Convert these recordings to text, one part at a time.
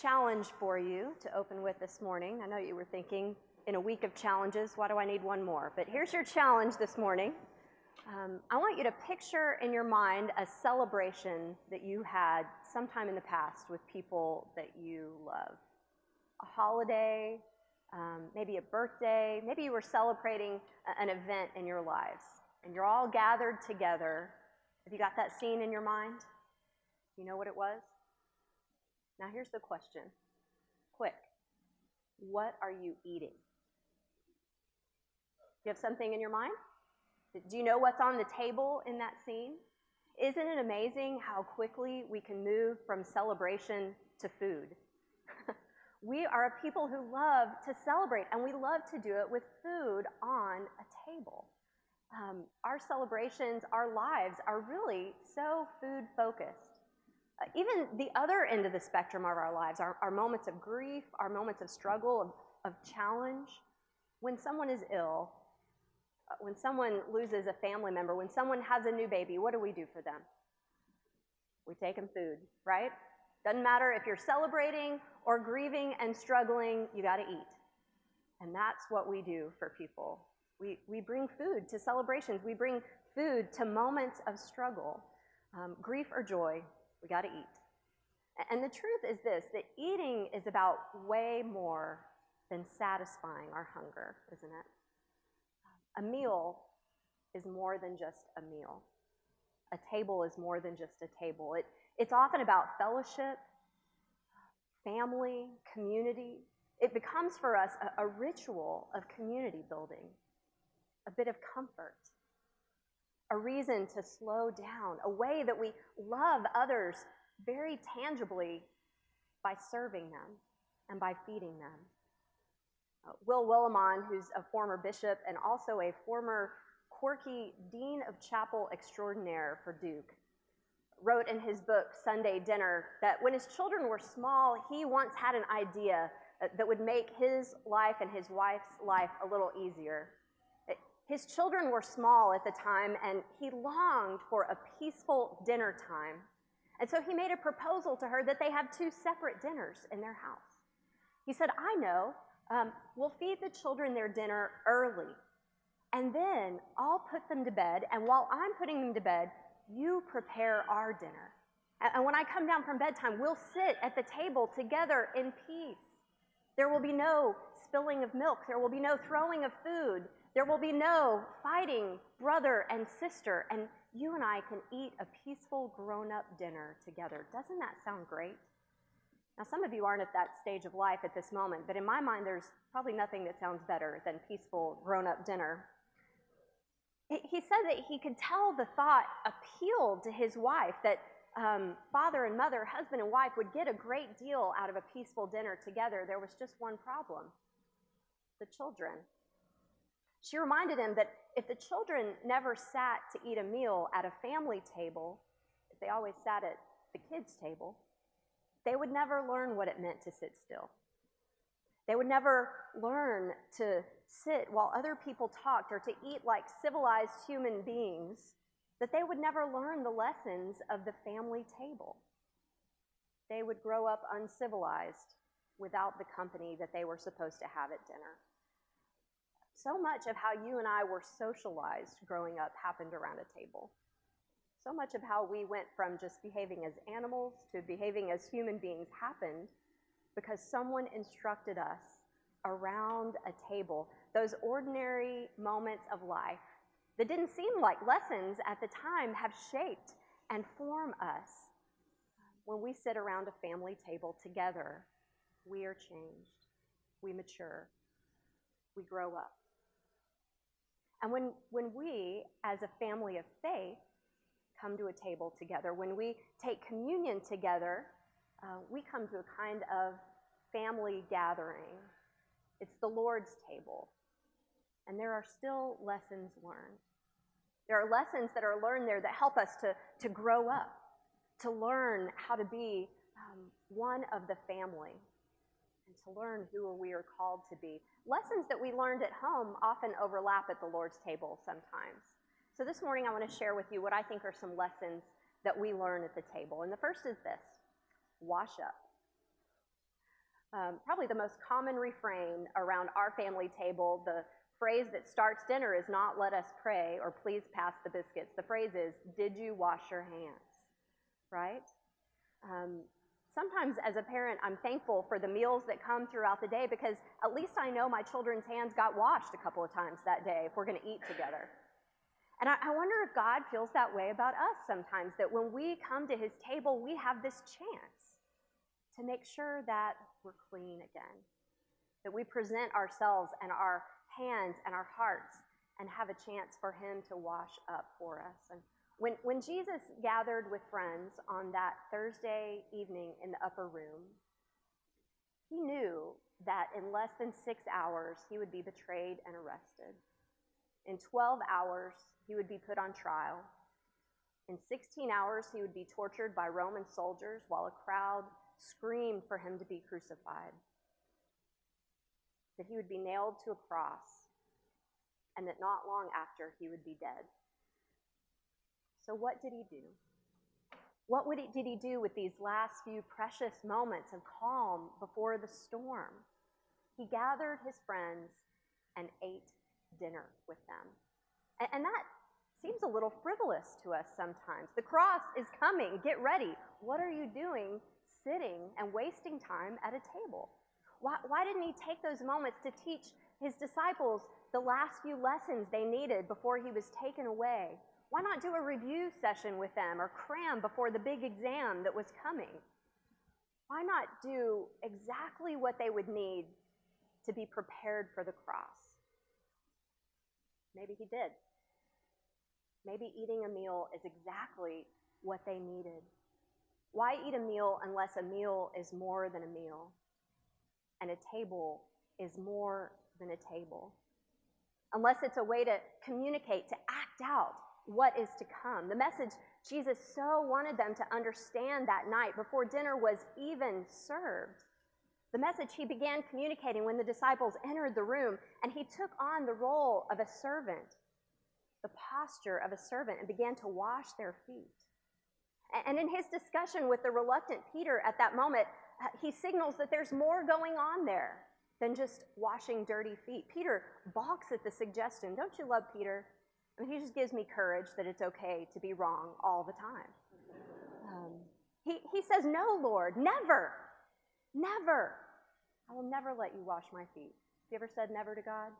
challenge for you to open with this morning. I know you were thinking, in a week of challenges, why do I need one more? But here's your challenge this morning. Um, I want you to picture in your mind a celebration that you had sometime in the past with people that you love. A holiday, um, maybe a birthday, maybe you were celebrating an event in your lives, and you're all gathered together. Have you got that scene in your mind? You know what it was? Now, here's the question quick. What are you eating? You have something in your mind? Do you know what's on the table in that scene? Isn't it amazing how quickly we can move from celebration to food? we are a people who love to celebrate, and we love to do it with food on a table. Um, our celebrations, our lives are really so food focused. Even the other end of the spectrum of our lives, our, our moments of grief, our moments of struggle, of, of challenge, when someone is ill, uh, when someone loses a family member, when someone has a new baby, what do we do for them? We take them food, right? Doesn't matter if you're celebrating or grieving and struggling, you got to eat. And that's what we do for people. We, we bring food to celebrations, we bring food to moments of struggle, um, grief or joy, we got to eat. And the truth is this that eating is about way more than satisfying our hunger, isn't it? A meal is more than just a meal. A table is more than just a table. It, it's often about fellowship, family, community. It becomes for us a, a ritual of community building, a bit of comfort, a reason to slow down, a way that we love others very tangibly by serving them and by feeding them. Uh, Will Willimon, who's a former bishop and also a former quirky dean of chapel extraordinaire for Duke, wrote in his book, Sunday Dinner, that when his children were small, he once had an idea that would make his life and his wife's life a little easier. His children were small at the time, and he longed for a peaceful dinner time. And so he made a proposal to her that they have two separate dinners in their house. He said, I know, um, we'll feed the children their dinner early, and then I'll put them to bed, and while I'm putting them to bed, you prepare our dinner. And when I come down from bedtime, we'll sit at the table together in peace. There will be no spilling of milk, there will be no throwing of food, there will be no fighting brother and sister, and you and I can eat a peaceful grown up dinner together. Doesn't that sound great? Now, some of you aren't at that stage of life at this moment, but in my mind, there's probably nothing that sounds better than peaceful grown up dinner. He said that he could tell the thought appealed to his wife that um, father and mother, husband and wife would get a great deal out of a peaceful dinner together. There was just one problem the children. She reminded him that if the children never sat to eat a meal at a family table, if they always sat at the kids' table, they would never learn what it meant to sit still. They would never learn to sit while other people talked or to eat like civilized human beings, that they would never learn the lessons of the family table. They would grow up uncivilized without the company that they were supposed to have at dinner so much of how you and I were socialized growing up happened around a table. So much of how we went from just behaving as animals to behaving as human beings happened because someone instructed us around a table. Those ordinary moments of life that didn't seem like lessons at the time have shaped and form us. When we sit around a family table together, we are changed, we mature, we grow up. And when, when we, as a family of faith, come to a table together, when we take communion together, uh, we come to a kind of family gathering. It's the Lord's table. And there are still lessons learned. There are lessons that are learned there that help us to, to grow up, to learn how to be um, one of the family, and to learn who we are called to be lessons that we learned at home often overlap at the Lord's table sometimes. So this morning I want to share with you what I think are some lessons that we learn at the table. And the first is this wash up. Um, probably the most common refrain around our family table, the phrase that starts dinner is not let us pray or please pass the biscuits. The phrase is, did you wash your hands? Right? Um, sometimes as a parent, I'm thankful for the meals that come throughout the day because at least I know my children's hands got washed a couple of times that day if we're going to eat together. And I, I wonder if God feels that way about us sometimes, that when we come to his table, we have this chance to make sure that we're clean again, that we present ourselves and our hands and our hearts and have a chance for him to wash up for us. And when, when Jesus gathered with friends on that Thursday evening in the upper room, he knew that in less than six hours he would be betrayed and arrested. In 12 hours, he would be put on trial. In 16 hours, he would be tortured by Roman soldiers while a crowd screamed for him to be crucified. That he would be nailed to a cross, and that not long after he would be dead. So, what did he do? What he, did he do with these last few precious moments of calm before the storm? He gathered his friends and ate dinner with them. And, and that seems a little frivolous to us sometimes. The cross is coming, get ready. What are you doing sitting and wasting time at a table? Why, why didn't he take those moments to teach his disciples the last few lessons they needed before he was taken away? Why not do a review session with them or cram before the big exam that was coming? Why not do exactly what they would need to be prepared for the cross? Maybe he did. Maybe eating a meal is exactly what they needed. Why eat a meal unless a meal is more than a meal? And a table is more than a table. Unless it's a way to communicate, to act out what is to come. The message Jesus so wanted them to understand that night before dinner was even served. The message he began communicating when the disciples entered the room, and he took on the role of a servant, the posture of a servant, and began to wash their feet. And in his discussion with the reluctant Peter at that moment, uh, he signals that there's more going on there than just washing dirty feet. Peter balks at the suggestion. Don't you love Peter? He just gives me courage that it's okay to be wrong all the time. Um, he, he says, No, Lord, never, never. I will never let you wash my feet. Have you ever said never to God?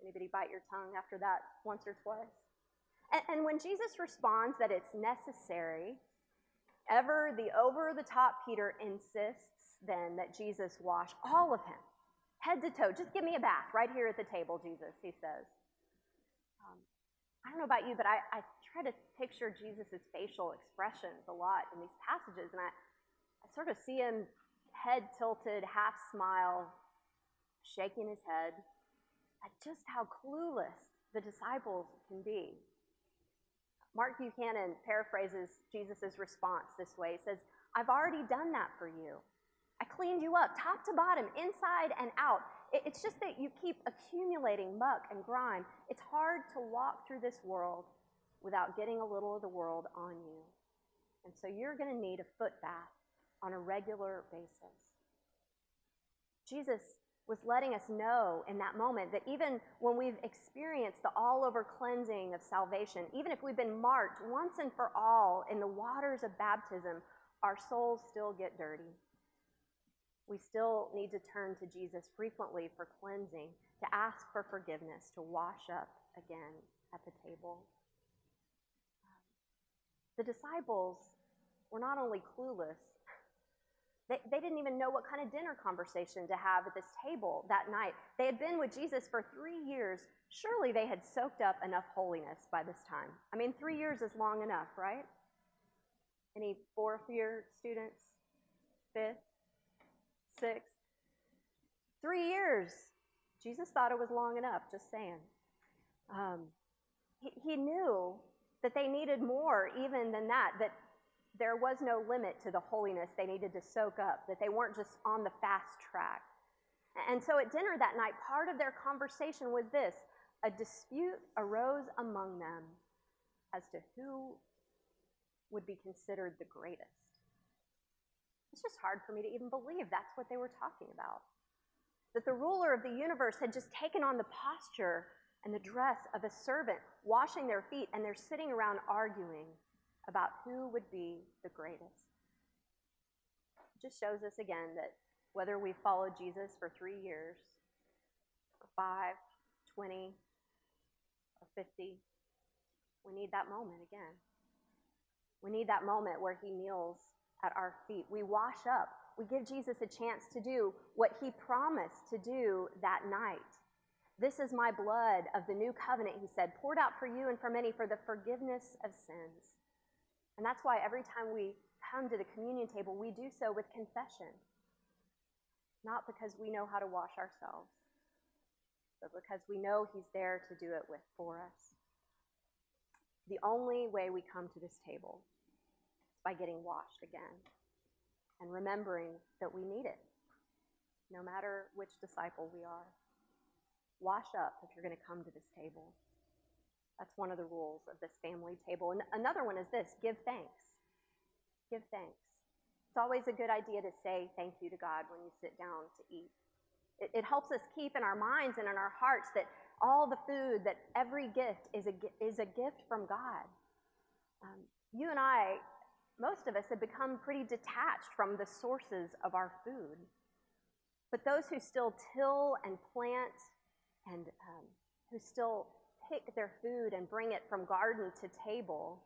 Anybody bite your tongue after that once or twice? And, and when Jesus responds that it's necessary, ever the over the top Peter insists then that Jesus wash all of him, head to toe. Just give me a bath right here at the table, Jesus, he says. I don't know about you, but I, I try to picture Jesus' facial expressions a lot in these passages, and I, I sort of see him head tilted, half smile, shaking his head at just how clueless the disciples can be. Mark Buchanan paraphrases Jesus' response this way. He says, I've already done that for you. I cleaned you up, top to bottom, inside and out. It's just that you keep accumulating muck and grime. It's hard to walk through this world without getting a little of the world on you. And so you're going to need a foot bath on a regular basis. Jesus was letting us know in that moment that even when we've experienced the all over cleansing of salvation, even if we've been marked once and for all in the waters of baptism, our souls still get dirty we still need to turn to Jesus frequently for cleansing, to ask for forgiveness, to wash up again at the table. The disciples were not only clueless, they, they didn't even know what kind of dinner conversation to have at this table that night. They had been with Jesus for three years. Surely they had soaked up enough holiness by this time. I mean, three years is long enough, right? Any fourth year students? Fifth? Sixth. Three years. Jesus thought it was long enough, just saying. Um, he, he knew that they needed more even than that, that there was no limit to the holiness they needed to soak up, that they weren't just on the fast track. And so at dinner that night, part of their conversation was this a dispute arose among them as to who would be considered the greatest. It's just hard for me to even believe that's what they were talking about. That the ruler of the universe had just taken on the posture and the dress of a servant, washing their feet, and they're sitting around arguing about who would be the greatest. It just shows us again that whether we followed Jesus for three years, or five, 20, or 50, we need that moment again. We need that moment where he kneels at our feet. We wash up. We give Jesus a chance to do what he promised to do that night. This is my blood of the new covenant, he said, poured out for you and for many for the forgiveness of sins. And that's why every time we come to the communion table, we do so with confession. Not because we know how to wash ourselves, but because we know he's there to do it with for us. The only way we come to this table by getting washed again and remembering that we need it, no matter which disciple we are. Wash up if you're going to come to this table. That's one of the rules of this family table. And another one is this give thanks. Give thanks. It's always a good idea to say thank you to God when you sit down to eat. It, it helps us keep in our minds and in our hearts that all the food, that every gift is a, is a gift from God. Um, you and I, most of us, have become pretty detached from the sources of our food. But those who still till and plant and um, who still pick their food and bring it from garden to table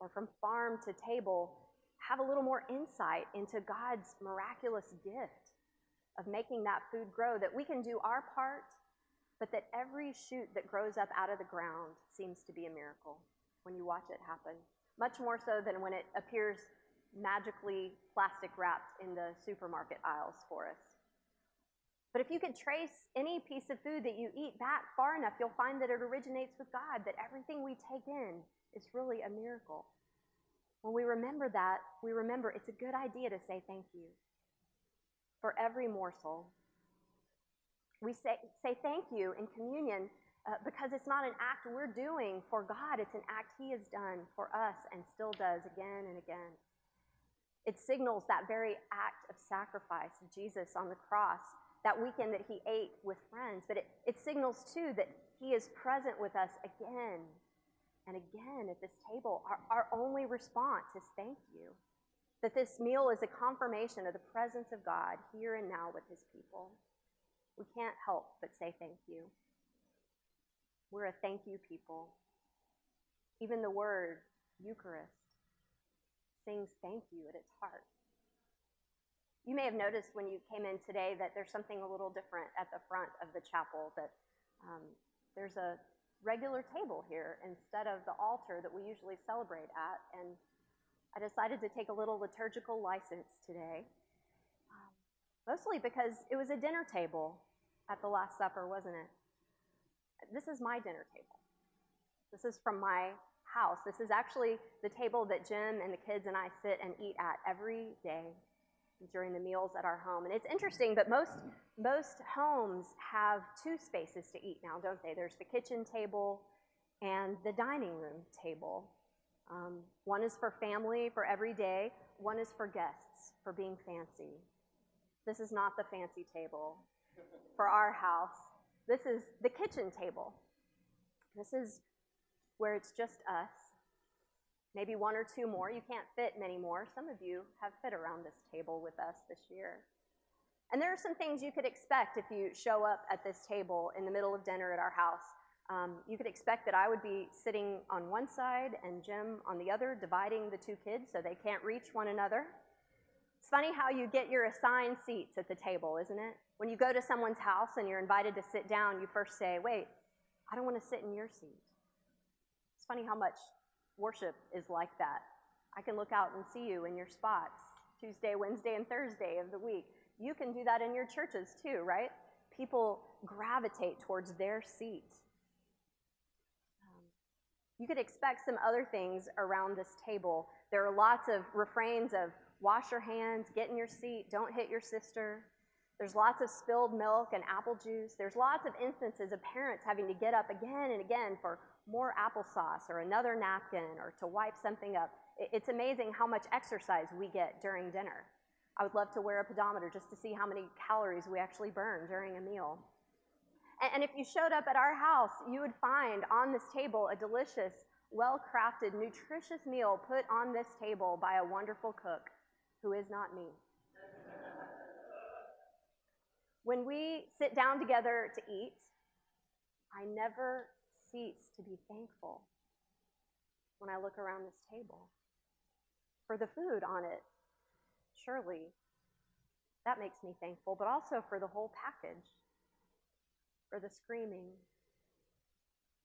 or from farm to table have a little more insight into God's miraculous gift of making that food grow, that we can do our part but that every shoot that grows up out of the ground seems to be a miracle when you watch it happen. Much more so than when it appears magically plastic wrapped in the supermarket aisles for us. But if you could trace any piece of food that you eat back far enough, you'll find that it originates with God, that everything we take in is really a miracle. When we remember that, we remember it's a good idea to say thank you for every morsel, we say, say thank you in communion uh, because it's not an act we're doing for God, it's an act He has done for us and still does again and again. It signals that very act of sacrifice of Jesus on the cross that weekend that He ate with friends, but it, it signals too that He is present with us again and again at this table. Our, our only response is thank you. That this meal is a confirmation of the presence of God here and now with His people we can't help but say thank you. We're a thank you people. Even the word Eucharist sings thank you at its heart. You may have noticed when you came in today that there's something a little different at the front of the chapel, that um, there's a regular table here instead of the altar that we usually celebrate at. And I decided to take a little liturgical license today, um, mostly because it was a dinner table at the Last Supper, wasn't it? This is my dinner table. This is from my house. This is actually the table that Jim and the kids and I sit and eat at every day during the meals at our home. And it's interesting, but most most homes have two spaces to eat now, don't they? There's the kitchen table and the dining room table. Um, one is for family for every day. One is for guests for being fancy. This is not the fancy table for our house. This is the kitchen table. This is where it's just us. Maybe one or two more. You can't fit many more. Some of you have fit around this table with us this year. And there are some things you could expect if you show up at this table in the middle of dinner at our house. Um, you could expect that I would be sitting on one side and Jim on the other, dividing the two kids so they can't reach one another. It's funny how you get your assigned seats at the table, isn't it? When you go to someone's house and you're invited to sit down, you first say, Wait, I don't want to sit in your seat. It's funny how much worship is like that. I can look out and see you in your spots Tuesday, Wednesday, and Thursday of the week. You can do that in your churches too, right? People gravitate towards their seat. Um, you could expect some other things around this table. There are lots of refrains of wash your hands, get in your seat, don't hit your sister. There's lots of spilled milk and apple juice. There's lots of instances of parents having to get up again and again for more applesauce or another napkin or to wipe something up. It's amazing how much exercise we get during dinner. I would love to wear a pedometer just to see how many calories we actually burn during a meal. And, if you showed up at our house, you would find on this table a delicious, well crafted, nutritious meal put on this table by a wonderful cook who is not me. When we sit down together to eat, I never cease to be thankful when I look around this table for the food on it. Surely that makes me thankful, but also for the whole package, for the screaming,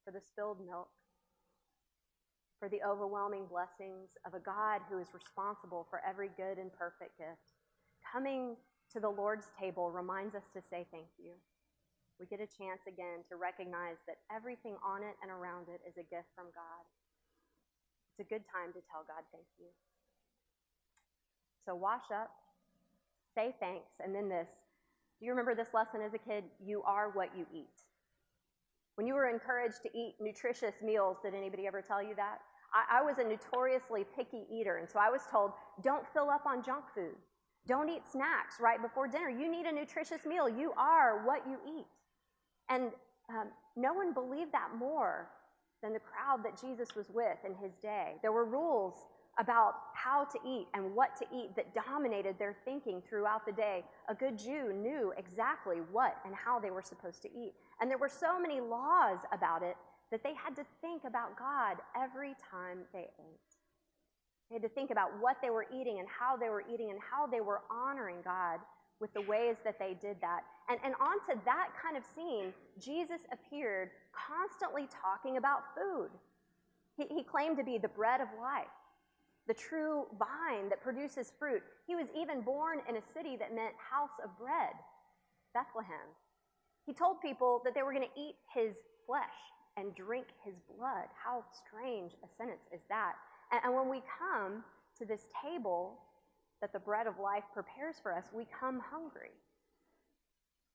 for the spilled milk, for the overwhelming blessings of a God who is responsible for every good and perfect gift. Coming to the Lord's table reminds us to say thank you we get a chance again to recognize that everything on it and around it is a gift from God. It's a good time to tell God thank you. So wash up, say thanks, and then this. Do you remember this lesson as a kid? You are what you eat. When you were encouraged to eat nutritious meals, did anybody ever tell you that? I, I was a notoriously picky eater, and so I was told, don't fill up on junk food. Don't eat snacks right before dinner. You need a nutritious meal. You are what you eat. And um, no one believed that more than the crowd that Jesus was with in his day. There were rules about how to eat and what to eat that dominated their thinking throughout the day. A good Jew knew exactly what and how they were supposed to eat. And there were so many laws about it that they had to think about God every time they ate. They had to think about what they were eating and how they were eating and how they were honoring God with the ways that they did that. And, and onto that kind of scene, Jesus appeared constantly talking about food. He, he claimed to be the bread of life, the true vine that produces fruit. He was even born in a city that meant house of bread, Bethlehem. He told people that they were going to eat his flesh and drink his blood. How strange a sentence is that? And, when we come to this table that the bread of life prepares for us, we come hungry.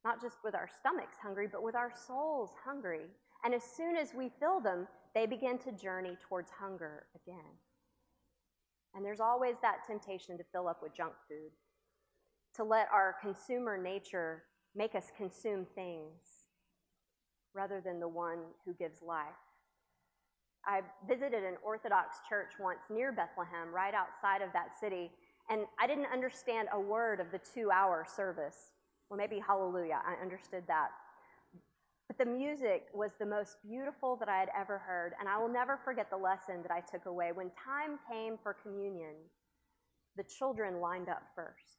Not just with our stomachs hungry, but with our souls hungry. And as soon as we fill them, they begin to journey towards hunger again. And there's always that temptation to fill up with junk food, to let our consumer nature make us consume things rather than the one who gives life. I visited an Orthodox church once near Bethlehem, right outside of that city, and I didn't understand a word of the two hour service. Well, maybe hallelujah, I understood that. But the music was the most beautiful that I had ever heard, and I will never forget the lesson that I took away. When time came for communion, the children lined up first.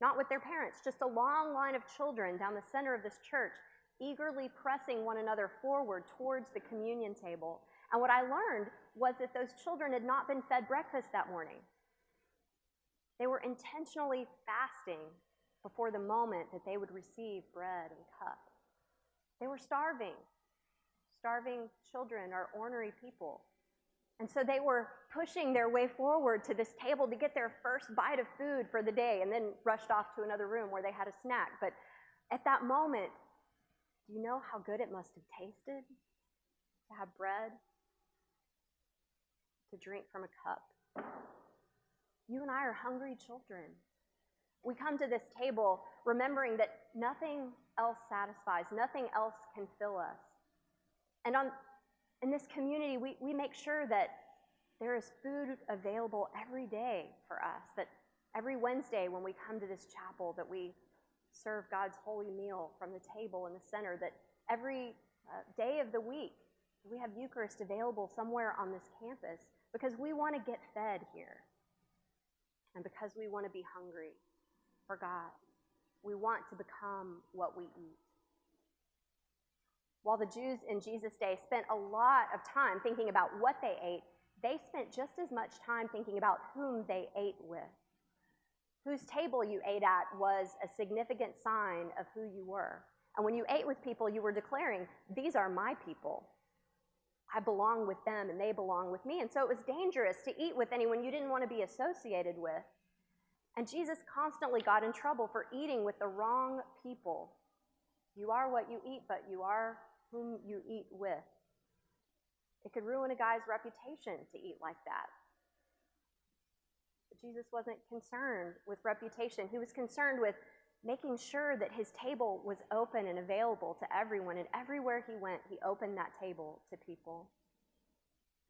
Not with their parents, just a long line of children down the center of this church, eagerly pressing one another forward towards the communion table. And what I learned was that those children had not been fed breakfast that morning. They were intentionally fasting before the moment that they would receive bread and cup. They were starving. Starving children are ornery people. And so they were pushing their way forward to this table to get their first bite of food for the day and then rushed off to another room where they had a snack. But at that moment, do you know how good it must have tasted to have bread, to drink from a cup? You and I are hungry children. We come to this table remembering that nothing else satisfies, nothing else can fill us. And on, in this community, we, we make sure that there is food available every day for us, that every Wednesday when we come to this chapel, that we serve God's holy meal from the table in the center, that every uh, day of the week, we have Eucharist available somewhere on this campus because we want to get fed here and because we want to be hungry for God. We want to become what we eat. While the Jews in Jesus' day spent a lot of time thinking about what they ate, they spent just as much time thinking about whom they ate with. Whose table you ate at was a significant sign of who you were. And when you ate with people, you were declaring, These are my people. I belong with them and they belong with me. And so it was dangerous to eat with anyone you didn't want to be associated with. And Jesus constantly got in trouble for eating with the wrong people. You are what you eat, but you are whom you eat with. It could ruin a guy's reputation to eat like that. But Jesus wasn't concerned with reputation. He was concerned with making sure that his table was open and available to everyone. And everywhere he went, he opened that table to people.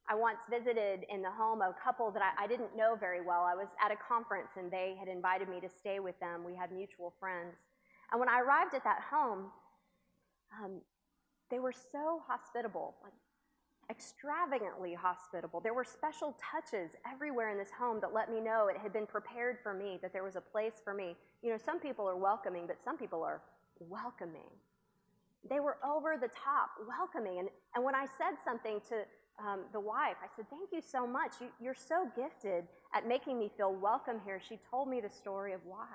I once visited in the home a couple that I, I, didn't know very well. I was at a conference and they had invited me to stay with them. We had mutual friends. And when I arrived at that home, um, they were so hospitable, like extravagantly hospitable. There were special touches everywhere in this home that let me know it had been prepared for me, that there was a place for me. You know, some people are welcoming, but some people are welcoming. They were over the top, welcoming. And, and when I said something to um, the wife, I said, Thank you so much. You, you're so gifted at making me feel welcome here. She told me the story of why.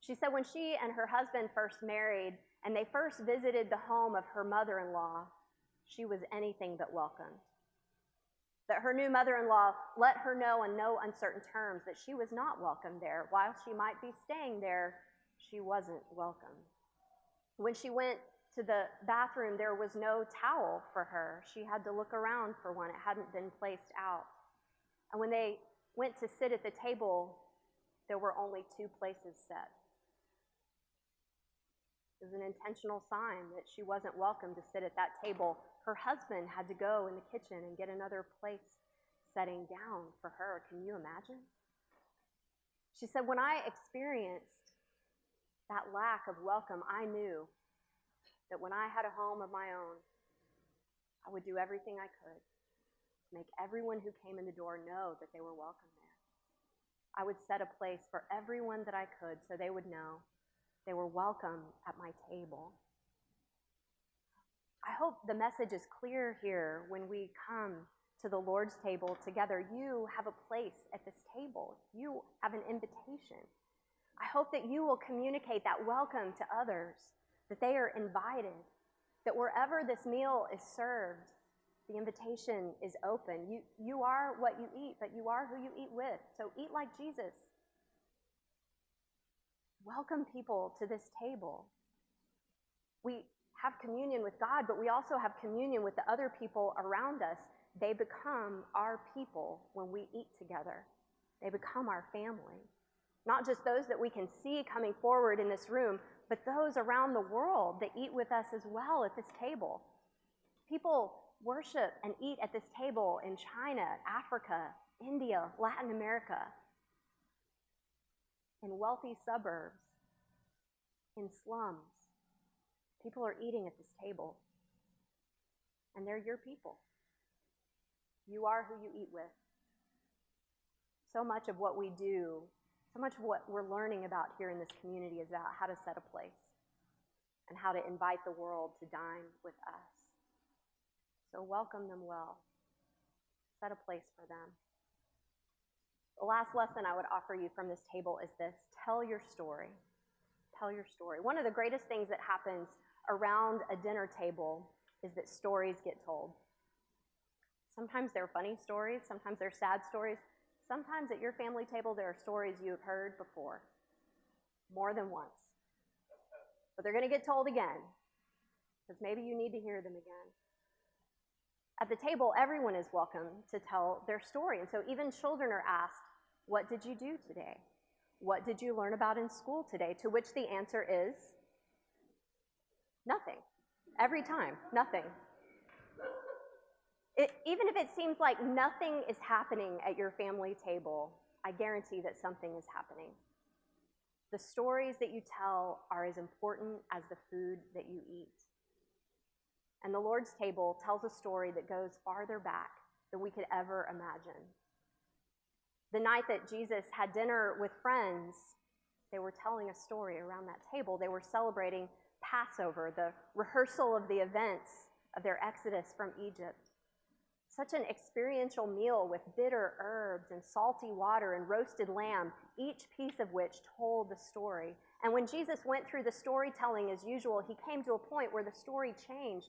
She said when she and her husband first married and they first visited the home of her mother in law, she was anything but welcome. That her new mother in law let her know in no uncertain terms that she was not welcome there. While she might be staying there, she wasn't welcome. When she went to the bathroom, there was no towel for her. She had to look around for one, it hadn't been placed out. And when they went to sit at the table, there were only two places set. It was an intentional sign that she wasn't welcome to sit at that table. Her husband had to go in the kitchen and get another place setting down for her. Can you imagine? She said, When I experienced that lack of welcome, I knew that when I had a home of my own, I would do everything I could to make everyone who came in the door know that they were welcome there. I would set a place for everyone that I could so they would know they were welcome at my table. I hope the message is clear here when we come to the Lord's table together. You have a place at this table, you have an invitation. I hope that you will communicate that welcome to others, that they are invited, that wherever this meal is served, the invitation is open. You, you are what you eat, but you are who you eat with. So eat like Jesus welcome people to this table. We have communion with God, but we also have communion with the other people around us. They become our people when we eat together, they become our family. Not just those that we can see coming forward in this room, but those around the world that eat with us as well at this table. People worship and eat at this table in China, Africa, India, Latin America in wealthy suburbs, in slums. People are eating at this table, and they're your people. You are who you eat with. So much of what we do, so much of what we're learning about here in this community is about how to set a place and how to invite the world to dine with us. So welcome them well. Set a place for them. The last lesson I would offer you from this table is this tell your story. Tell your story. One of the greatest things that happens around a dinner table is that stories get told. Sometimes they're funny stories, sometimes they're sad stories. Sometimes at your family table, there are stories you have heard before, more than once. But they're going to get told again, because maybe you need to hear them again. At the table, everyone is welcome to tell their story. And so even children are asked what did you do today? What did you learn about in school today? To which the answer is nothing. Every time, nothing. It, even if it seems like nothing is happening at your family table, I guarantee that something is happening. The stories that you tell are as important as the food that you eat. And the Lord's table tells a story that goes farther back than we could ever imagine. The night that Jesus had dinner with friends, they were telling a story around that table. They were celebrating Passover, the rehearsal of the events of their exodus from Egypt. Such an experiential meal with bitter herbs and salty water and roasted lamb, each piece of which told the story. And when Jesus went through the storytelling as usual, he came to a point where the story changed,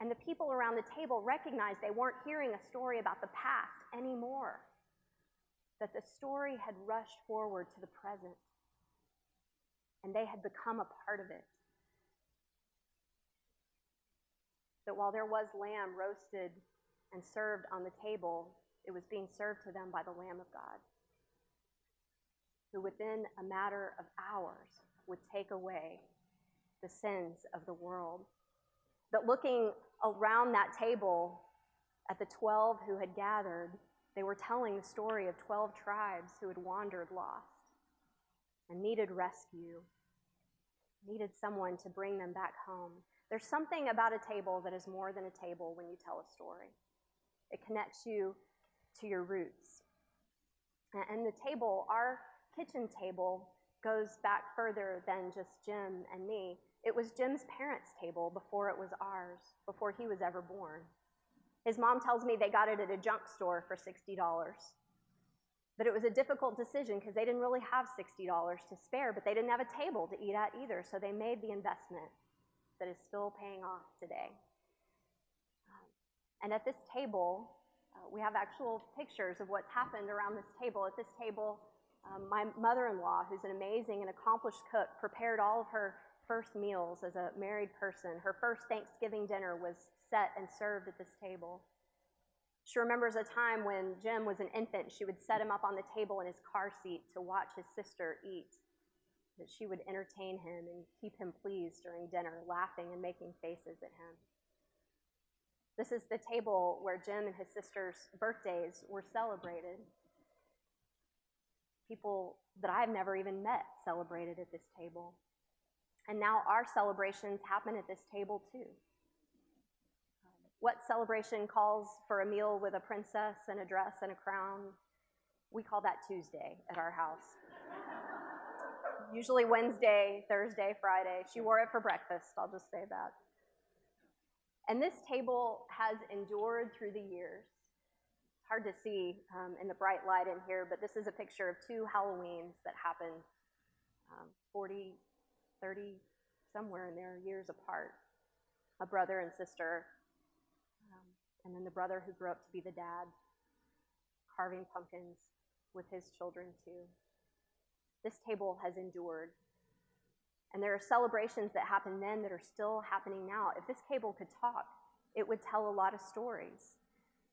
and the people around the table recognized they weren't hearing a story about the past anymore that the story had rushed forward to the present and they had become a part of it. That while there was lamb roasted and served on the table, it was being served to them by the Lamb of God. who within a matter of hours would take away the sins of the world. But looking around that table at the 12 who had gathered, they were telling the story of 12 tribes who had wandered lost and needed rescue, needed someone to bring them back home. There's something about a table that is more than a table when you tell a story. It connects you to your roots. And the table, our kitchen table, goes back further than just Jim and me. It was Jim's parents' table before it was ours, before he was ever born. His mom tells me they got it at a junk store for $60. But it was a difficult decision because they didn't really have $60 to spare, but they didn't have a table to eat at either, so they made the investment that is still paying off today. Um, and at this table, uh, we have actual pictures of what's happened around this table. At this table, um, my mother in law, who's an amazing and accomplished cook, prepared all of her first meals as a married person. Her first Thanksgiving dinner was set and served at this table. She remembers a time when Jim was an infant, she would set him up on the table in his car seat to watch his sister eat. That she would entertain him and keep him pleased during dinner, laughing and making faces at him. This is the table where Jim and his sister's birthdays were celebrated. People that I've never even met celebrated at this table. And now our celebrations happen at this table too. What celebration calls for a meal with a princess and a dress and a crown? We call that Tuesday at our house. Usually Wednesday, Thursday, Friday. She wore it for breakfast, I'll just say that. And this table has endured through the years. It's hard to see um, in the bright light in here, but this is a picture of two Halloweens that happened um, 40, 30, somewhere in there, years apart. A brother and sister and then the brother who grew up to be the dad, carving pumpkins with his children too. This table has endured. And there are celebrations that happened then that are still happening now. If this table could talk, it would tell a lot of stories.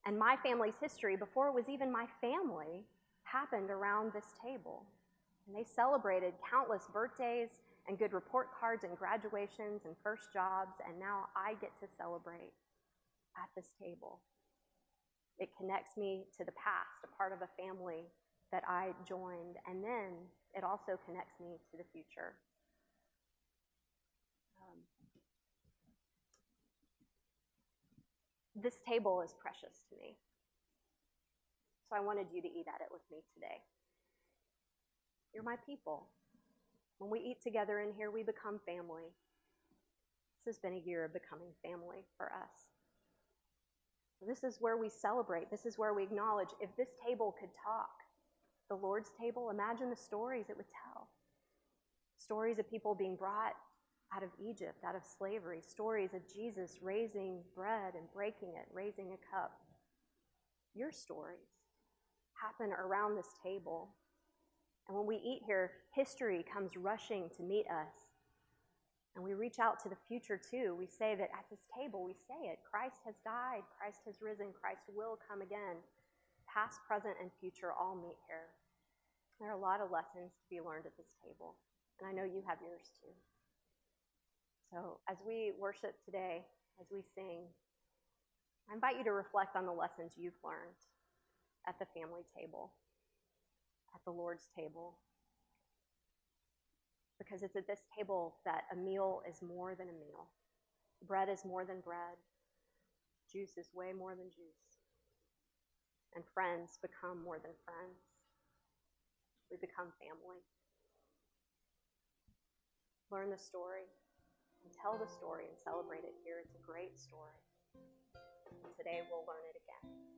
And my family's history, before it was even my family, happened around this table. And they celebrated countless birthdays and good report cards and graduations and first jobs, and now I get to celebrate at this table. It connects me to the past, a part of a family that I joined, and then it also connects me to the future. Um, this table is precious to me. So I wanted you to eat at it with me today. You're my people. When we eat together in here, we become family. This has been a year of becoming family for us. This is where we celebrate. This is where we acknowledge if this table could talk, the Lord's table, imagine the stories it would tell. Stories of people being brought out of Egypt, out of slavery, stories of Jesus raising bread and breaking it, raising a cup. Your stories happen around this table. And when we eat here, history comes rushing to meet us and we reach out to the future too. We say that at this table, we say it Christ has died, Christ has risen, Christ will come again. Past, present, and future all meet here. There are a lot of lessons to be learned at this table, and I know you have yours too. So, as we worship today, as we sing, I invite you to reflect on the lessons you've learned at the family table, at the Lord's table, because it's at this table that a meal is more than a meal. Bread is more than bread. Juice is way more than juice. And friends become more than friends. We become family. Learn the story and tell the story and celebrate it here. It's a great story. And today we'll learn it again.